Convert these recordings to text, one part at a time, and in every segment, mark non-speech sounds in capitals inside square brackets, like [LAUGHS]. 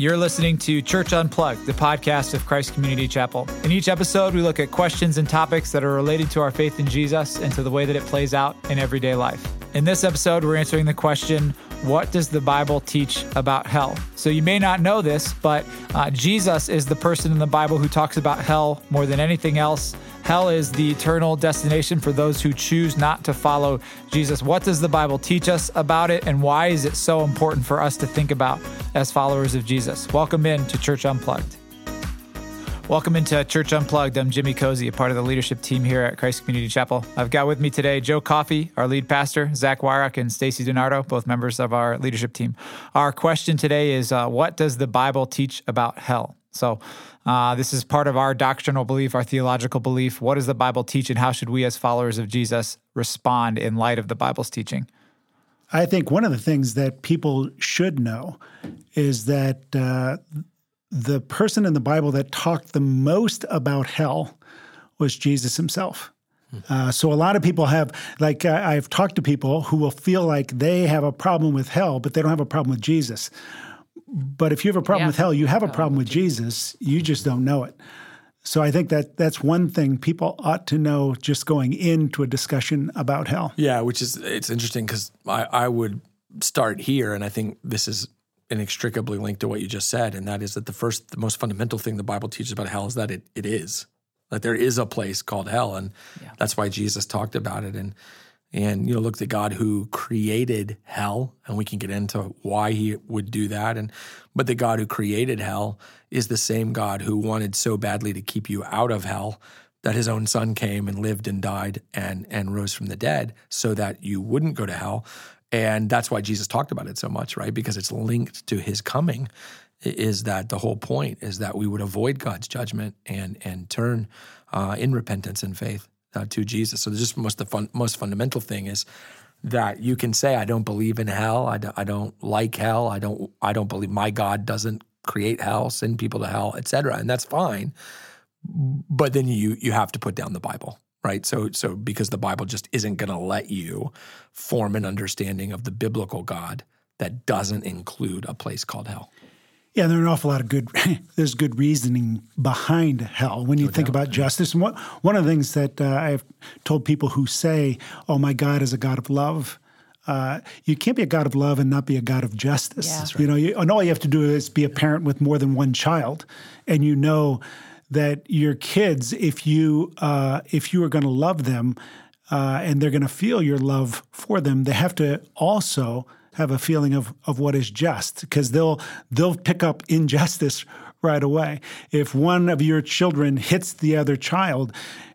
You're listening to Church Unplugged, the podcast of Christ Community Chapel. In each episode, we look at questions and topics that are related to our faith in Jesus and to the way that it plays out in everyday life. In this episode, we're answering the question what does the Bible teach about hell? So you may not know this, but uh, Jesus is the person in the Bible who talks about hell more than anything else. Hell is the eternal destination for those who choose not to follow Jesus. What does the Bible teach us about it, and why is it so important for us to think about as followers of Jesus? Welcome in to Church Unplugged. Welcome into Church Unplugged. I'm Jimmy Cozy, a part of the leadership team here at Christ Community Chapel. I've got with me today Joe Coffey, our lead pastor, Zach Weihrauch, and Stacy DiNardo, both members of our leadership team. Our question today is uh, What does the Bible teach about hell? So, uh, this is part of our doctrinal belief, our theological belief. What does the Bible teach, and how should we, as followers of Jesus, respond in light of the Bible's teaching? I think one of the things that people should know is that uh, the person in the Bible that talked the most about hell was Jesus himself. Uh, so a lot of people have, like I, I've talked to people who will feel like they have a problem with hell, but they don't have a problem with Jesus. But if you have a problem Yeah. with hell, you have a problem with Jesus. You just don't know it. So I think that that's one thing people ought to know just going into a discussion about hell. Yeah, which is it's interesting because I, I would start here, and I think this is inextricably linked to what you just said, and that is that the first, the most fundamental thing the Bible teaches about hell is that it it is. That there is a place called hell, and that's why Jesus talked about it, and and you know look the God who created hell, and we can get into why he would do that, and but the God who created hell is the same God who wanted so badly to keep you out of hell that his own son came and lived and died and and rose from the dead so that you wouldn't go to hell and that's why Jesus talked about it so much right? Because it's linked to his coming is that the whole point is that we would avoid God's judgment and and turn uh, in repentance and faith uh, to Jesus. So just most the fun, most fundamental thing is that you can say I don't believe in hell. I don't, I don't like hell. I don't I don't believe my God doesn't create hell send people to hell etc and that's fine. But then you you have to put down the Bible, right? So so because the Bible just isn't going to let you form an understanding of the biblical God that doesn't include a place called hell. Yeah, there are an awful lot of good. [LAUGHS] there's good reasoning behind hell when you think about justice. And what, one of the things that uh, I've told people who say, "Oh, my God is a God of love," uh, you can't be a God of love and not be a God of justice. Yeah. That's You know, you, and all you have to do is be a parent with more than one child, and you know that your kids, if you uh, if you are going to love them, uh, and they're going to feel your love for them, they have to also have a feeling of of what is just because they'll they'll pick up injustice [LAUGHS] right away. If one of your children hits the other child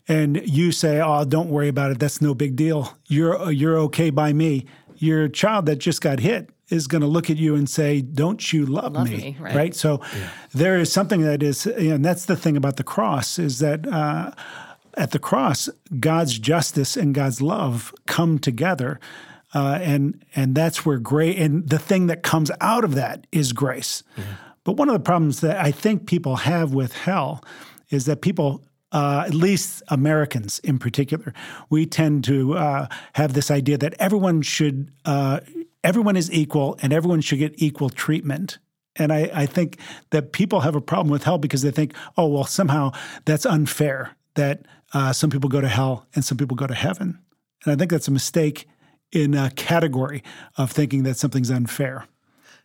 and you say, "Oh, don't worry about it. That's no big deal. You're you're okay by me." Your child that just got hit is going to look at you and say, "Don't you love, Love me, right. right? So there is something that is, and that's the thing about the cross is that uh, at the cross, God's justice and God's love come together, uh, and and that's where grace and the thing that comes out of that is grace. But one of the problems that I think people have with hell is that people. Uh, at least Americans in particular, we tend to uh, have this idea that everyone should, uh, everyone is equal and everyone should get equal treatment. And I, I think that people have a problem with hell because they think, oh, well, somehow that's unfair that uh, some people go to hell and some people go to heaven. And I think that's a mistake in a category of thinking that something's unfair.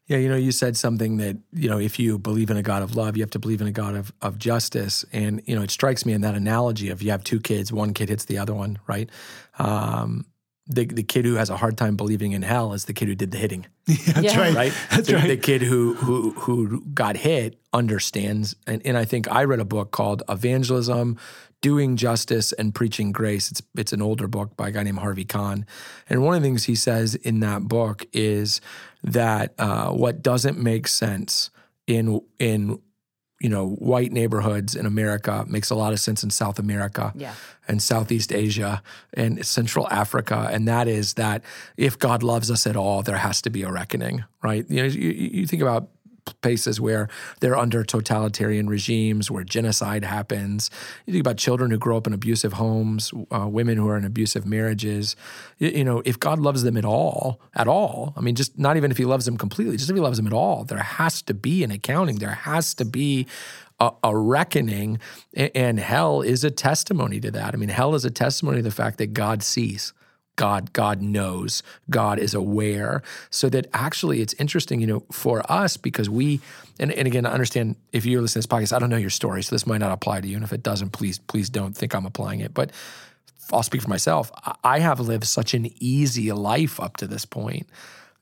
Yeah, you know, you said something that, you know, if you believe in a God of love, you have to believe in a God of, of justice. And, you know, it strikes me in that analogy of you have two kids, one kid hits the other one, right? Um, the, the kid who has a hard time believing in hell is the kid who did the hitting. [LAUGHS] That's Yeah. right. right? That's the, right. the kid who who who got hit understands, and, and I think I read a book called Evangelism, Doing Justice and Preaching Grace. It's it's an older book by a guy named Harvie Conn, and one of the things he says in that book is that uh, what doesn't make sense in in you know white neighborhoods in America makes a lot of sense in South America Yeah. and Southeast Asia and Central Africa, and that is that if God loves us at all, there has to be a reckoning, right? You know, you, you think about places where they're under totalitarian regimes, where genocide happens. You think about children who grow up in abusive homes, uh, women who are in abusive marriages. You, you know, if God loves them at all, at all, I mean, just not even if He loves them completely, just if He loves them at all, there has to be an accounting. There has to be a, a, reckoning, and hell is a testimony to that. I mean, hell is a testimony to the fact that God sees. God, God knows, God is aware. So that actually it's interesting, you know, for us because we, and, and again, I understand if you're listening to this podcast, I don't know your story, so this might not apply to you. And if it doesn't, please, please don't think I'm applying it. But I'll speak for myself. I have lived such an easy life up to this point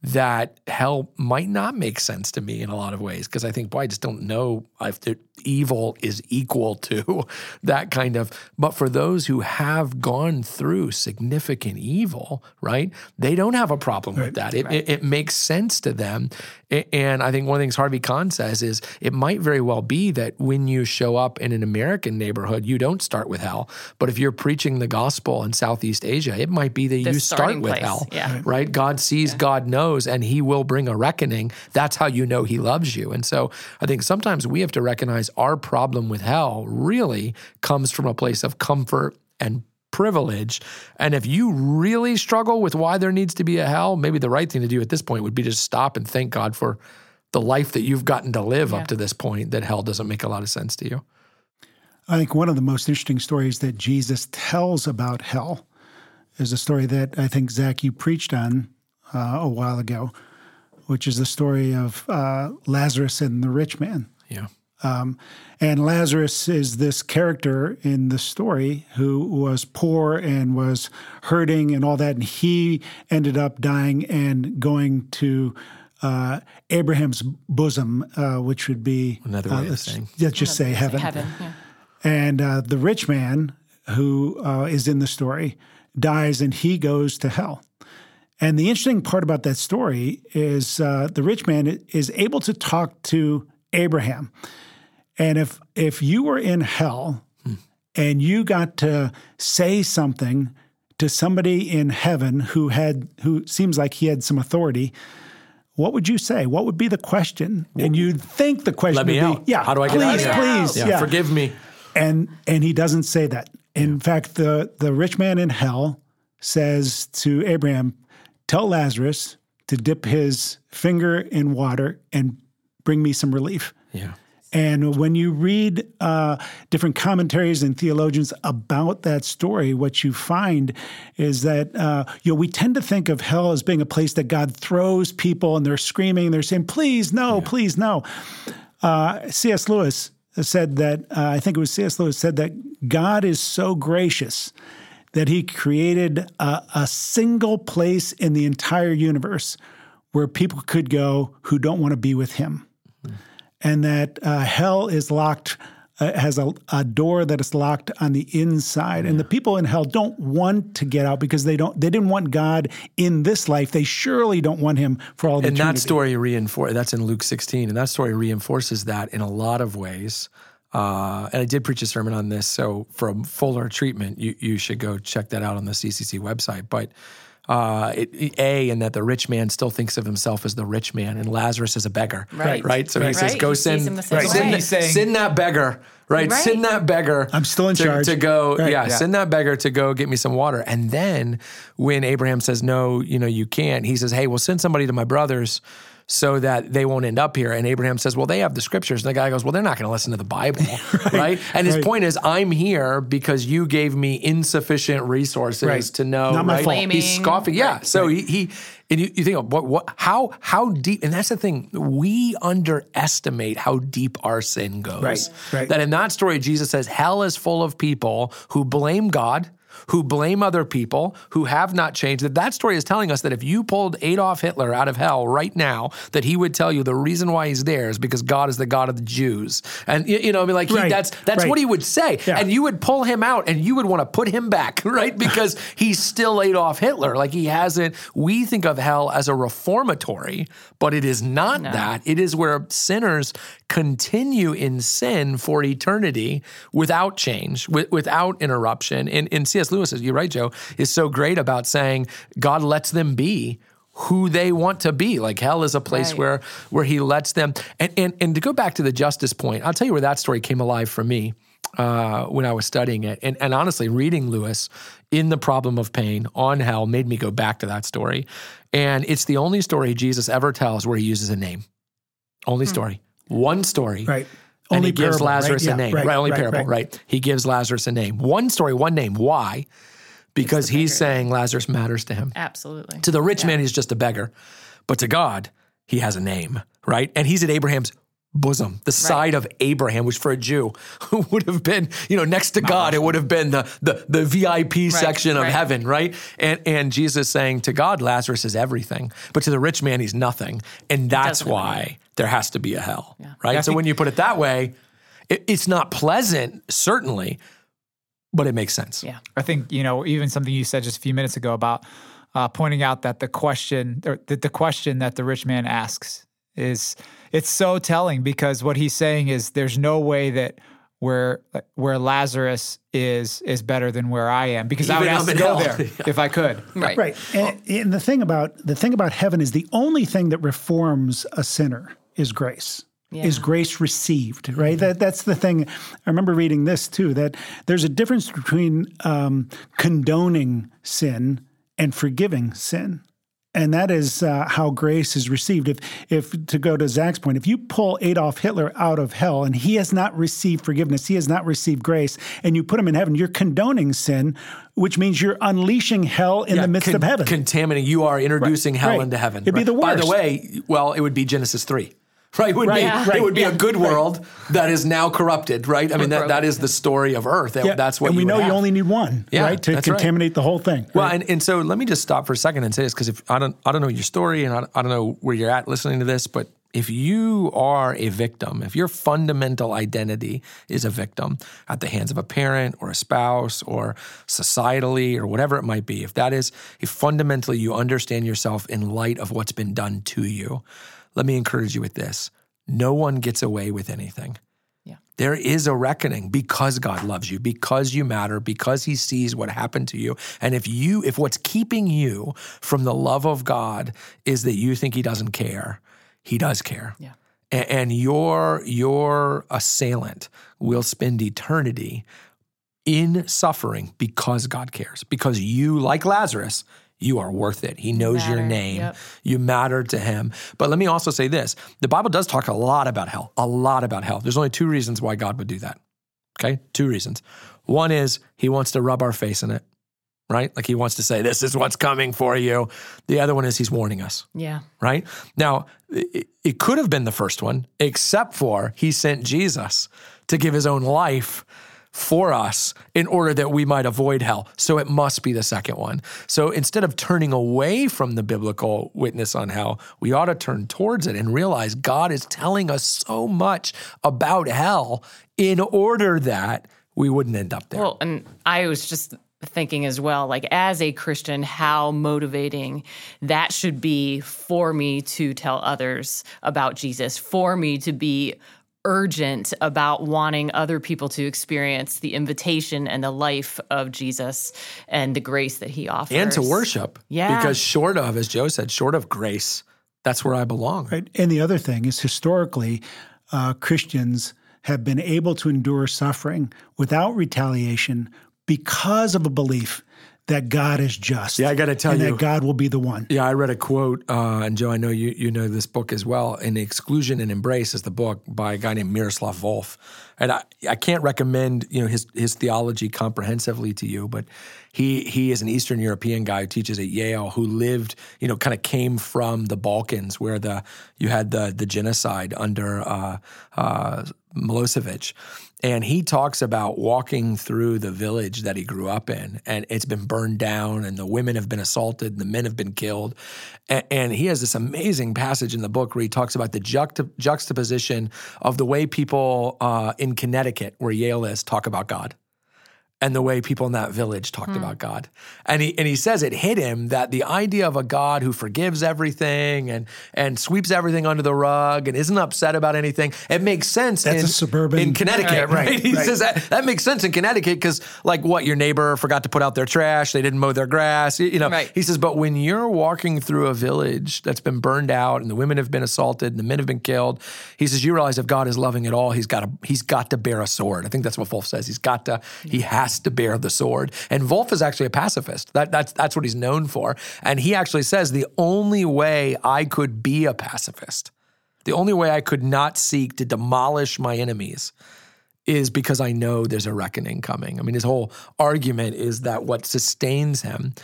that hell might not make sense to me in a lot of ways because I think, boy, I just don't know if the evil is equal to [LAUGHS] that kind of. But for those who have gone through significant evil, right, they don't have a problem right. with that. It, right. it, it, makes sense to them. And I think one of the things Harvie Conn says is it might very well be that when you show up in an American neighborhood, you don't start with hell. But if you're preaching the gospel in Southeast Asia, it might be that the you start with place. hell, yeah. right? God sees, yeah. God knows, and He will bring a reckoning. That's how you know He loves you. And so I think sometimes we have to recognize our problem with hell really comes from a place of comfort and privilege. And if you really struggle with why there needs to be a hell, maybe the right thing to do at this point would be to stop and thank God for the life that you've gotten to live yeah. up to this point that hell doesn't make a lot of sense to you. I think one of the most interesting stories that Jesus tells about hell is a story that I think, Zach, you preached on uh, a while ago, which is the story of uh, Lazarus and the rich man. Yeah. Um, and Lazarus is this character in the story who was poor and was hurting and all that. And he ended up dying and going to uh, Abraham's bosom, uh, which would be another way uh, of saying, let's just say heaven. Heaven. Yeah. And uh, the rich man who uh, is in the story dies and he goes to hell. And the interesting part about that story is uh, the rich man is able to talk to Abraham. And if if you were in hell hmm. and you got to say something to somebody in heaven who had who seems like he had some authority, what would you say? What would be the question? And you'd think the question Let me would out. be, yeah, how do I please, get out Please, yeah, yeah, forgive me. And and he doesn't say that. In yeah. fact, the the rich man in hell says to Abraham, "Tell Lazarus to dip his finger in water and bring me some relief." Yeah. And when you read uh, different commentaries and theologians about that story, what you find is that uh, you know we tend to think of hell as being a place that God throws people and they're screaming and they're saying, "Please no, yeah. please no." Uh, C.S. Lewis said that uh, I think it was C.S. Lewis said that God is so gracious that He created a, a single place in the entire universe where people could go who don't want to be with Him and that uh, hell is locked. Uh, has a, a, door that is locked on the inside, and the people in hell don't want to get out because they don't. They didn't want God in this life. They surely don't want Him for all. The and eternity. that story reinforces. That's in Luke 16, and that story reinforces that in a lot of ways. Uh, and I did preach a sermon on this, so for a fuller treatment, you you should go check that out on the CCC website. But uh, it, a and that the rich man still thinks of himself as the rich man, and Lazarus is a beggar. Right. Right. So right. he says, "Go he send, right. send, send, that beggar." Right? right? Send that beggar. I'm still in to, charge. To go, right. yeah, yeah, send that beggar to go get me some water. And then when Abraham says, no, you know, you can't, he says, hey, well, send somebody to my brothers so that they won't end up here. And Abraham says, Well, they have the scriptures. And the guy goes, Well, they're not going to listen to the Bible. [LAUGHS] right. right. And his right. point is, I'm here because you gave me insufficient resources right. to know. Not my fault. He's scoffing. Yeah. So he, he and you, you think, what, what, how, how deep, and that's the thing, we underestimate how deep our sin goes. Right, right. That in that story, Jesus says, hell is full of people who blame God, who blame other people, who have not changed. That that story is telling us that if you pulled Adolf Hitler out of hell right now, that he would tell you the reason why he's there is because God is the God of the Jews. And you, know, I mean, like he, right. that's that's right. what he would say. Yeah. And you would pull him out, and you would want to put him back, [LAUGHS] right? Because he's still Adolf Hitler. Like he hasn't. We think of hell as a reformatory, but it is not no. that. It is where sinners continue in sin for eternity without change, with, without interruption. And, and C.S. Lewis, you're right, Joe, is so great about saying God lets them be who they want to be. Like hell is a place Right. where where he lets them. And, and and to go back to the justice point, I'll tell you where that story came alive for me uh, when I was studying it. And and honestly, reading Lewis in the problem of pain on hell made me go back to that story. And it's the only story Jesus ever tells where he uses a name. Only story. One story. Right. And Only he gives parable, right? Lazarus Yeah, a name. right, Right, only right, parable, right. right. He gives Lazarus a name. One story, one name. Why? Because he's saying Lazarus matters to him. Absolutely. To the rich man, he's just a beggar. But to God, he has a name, right? And he's at Abraham's bosom, the side of Abraham, which for a Jew [LAUGHS] would have been, you know, next to God, it would have been the the, the VIP section of right. heaven, right? And and Jesus saying to God, Lazarus is everything, but to the rich man, he's nothing. And that's doesn't have a why there has to be a hell, right? Yeah, so think- when you put it that way, it, it's not pleasant, certainly, but it makes sense. Yeah. I think you know even something you said just a few minutes ago about uh, pointing out that the question or that the question that the rich man asks is it's so telling because what he's saying is there's no way that where where Lazarus is is better than where I am because I would Even to go hell. there [LAUGHS] if I could. Right. Right. And, and the thing about the thing about heaven is the only thing that reforms a sinner is grace. Is grace received, right? That that's the thing. I remember reading this too. That there's a difference between um, condoning sin and forgiving sin, and that is uh, how grace is received. If if to go to Zach's point, if you pull Adolf Hitler out of hell and he has not received forgiveness, he has not received grace, and you put him in heaven, you're condoning sin, which means you're unleashing hell in Yeah, the midst con- of heaven. Contaminating. You are introducing hell right. into heaven. It'd be the worst. By the way, well, it would be Genesis 3. Right? It would Right, be, yeah. it would be right, a good world that is now corrupted, right? I mean, that, that is the story of earth. That- Yeah, That's what and we you would know you have. only need one, Yeah, right, to that's right. contaminate the whole thing. Well, and, and so let me just stop for a second and say this because if I don't I don't know your story and I, I don't know where you're at listening to this, but if you are a victim, if your fundamental identity is a victim at the hands of a parent or a spouse or societally or whatever it might be, if that is if fundamentally you understand yourself in light of what's been done to you, let me encourage you with this: no one gets away with anything. There is a reckoning because God loves you, because you matter, because he sees what happened to you. And if you if what's keeping you from the love of God is that you think he doesn't care, he does care. Yeah. A- And your your assailant will spend eternity in suffering because God cares. Because you, like Lazarus, you are worth it. He knows your name. Yep. You matter to him. But let me also say this the Bible does talk a lot about hell, a lot about hell. There's only two reasons why God would do that. Okay? Two reasons. One is he wants to rub our face in it, right? Like he wants to say, this is what's coming for you. The other one is he's warning us Yeah. right? Now, it, it could have been the first one, except for he sent Jesus to give his own life for us in order that we might avoid hell. So it must be the second one. So instead of turning away from the biblical witness on hell, we ought to turn towards it and realize God is telling us so much about hell in order that we wouldn't end up there. Well, and I was just thinking as well, like as a Christian, how motivating that should be for me to tell others about Jesus, for me to be urgent about wanting other people to experience the invitation and the life of Jesus and the grace that he offers. and to worship. Yeah. Because short of, as Joe said, short of grace, that's where I belong. Right. And the other thing is historically, uh, Christians have been able to endure suffering without retaliation because of a belief that God is just. Yeah, I gotta tell you. and you- that God will be the one. Yeah, I read a quote, uh, and Joe, I know you you know this book as well. And Exclusion and Embrace is the book by a guy named Miroslav Volf. And I, I can't recommend you know his his theology comprehensively to you, but he he is an Eastern European guy who teaches at Yale who lived you know kind of came from the Balkans where the you had the the genocide under uh, uh, Milosevic. And he talks about walking through the village that he grew up in, and it's been burned down, and the women have been assaulted, and the men have been killed. And, and he has this amazing passage in the book where he talks about the juxta- juxtaposition of the way people uh, in Connecticut, where Yale is, talk about God. And the way people in that village talked hmm. about God. And he and he says it hit him that the idea of a God who forgives everything and and sweeps everything under the rug and isn't upset about anything, it makes sense That's in, a suburban- in Connecticut, Right, right? [LAUGHS] He right. says that that makes sense in Connecticut because like what your neighbor forgot to put out their trash, they didn't mow their grass, you know. Right. He says, but when you're walking through a village that's been burned out and the women have been assaulted and the men have been killed, he says you realize if God is loving at all, he's got to he's got to bear a sword. I think that's what Volf says. He's got to he hmm. has to bear the sword. And Volf is actually a pacifist. That that's that's what he's known for. And he actually says the only way I could be a pacifist, the only way I could not seek to demolish my enemies is because I know there's a reckoning coming. I mean, his whole argument is that what sustains him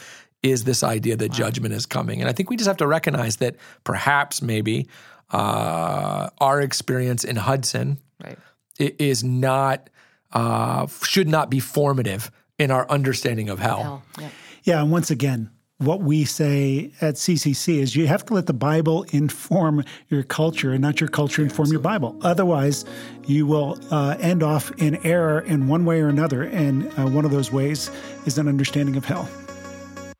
is this idea that judgment is coming. And I think we just have to recognize that perhaps maybe uh, our experience in Hudson Right. is not, uh, should not be formative in our understanding of hell. Hell, yeah. Yeah, and once again, what we say at CCC is you have to let the Bible inform your culture and not your culture inform your Bible. Otherwise, you will uh, end off in error in one way or another. And uh, one of those ways is an understanding of hell.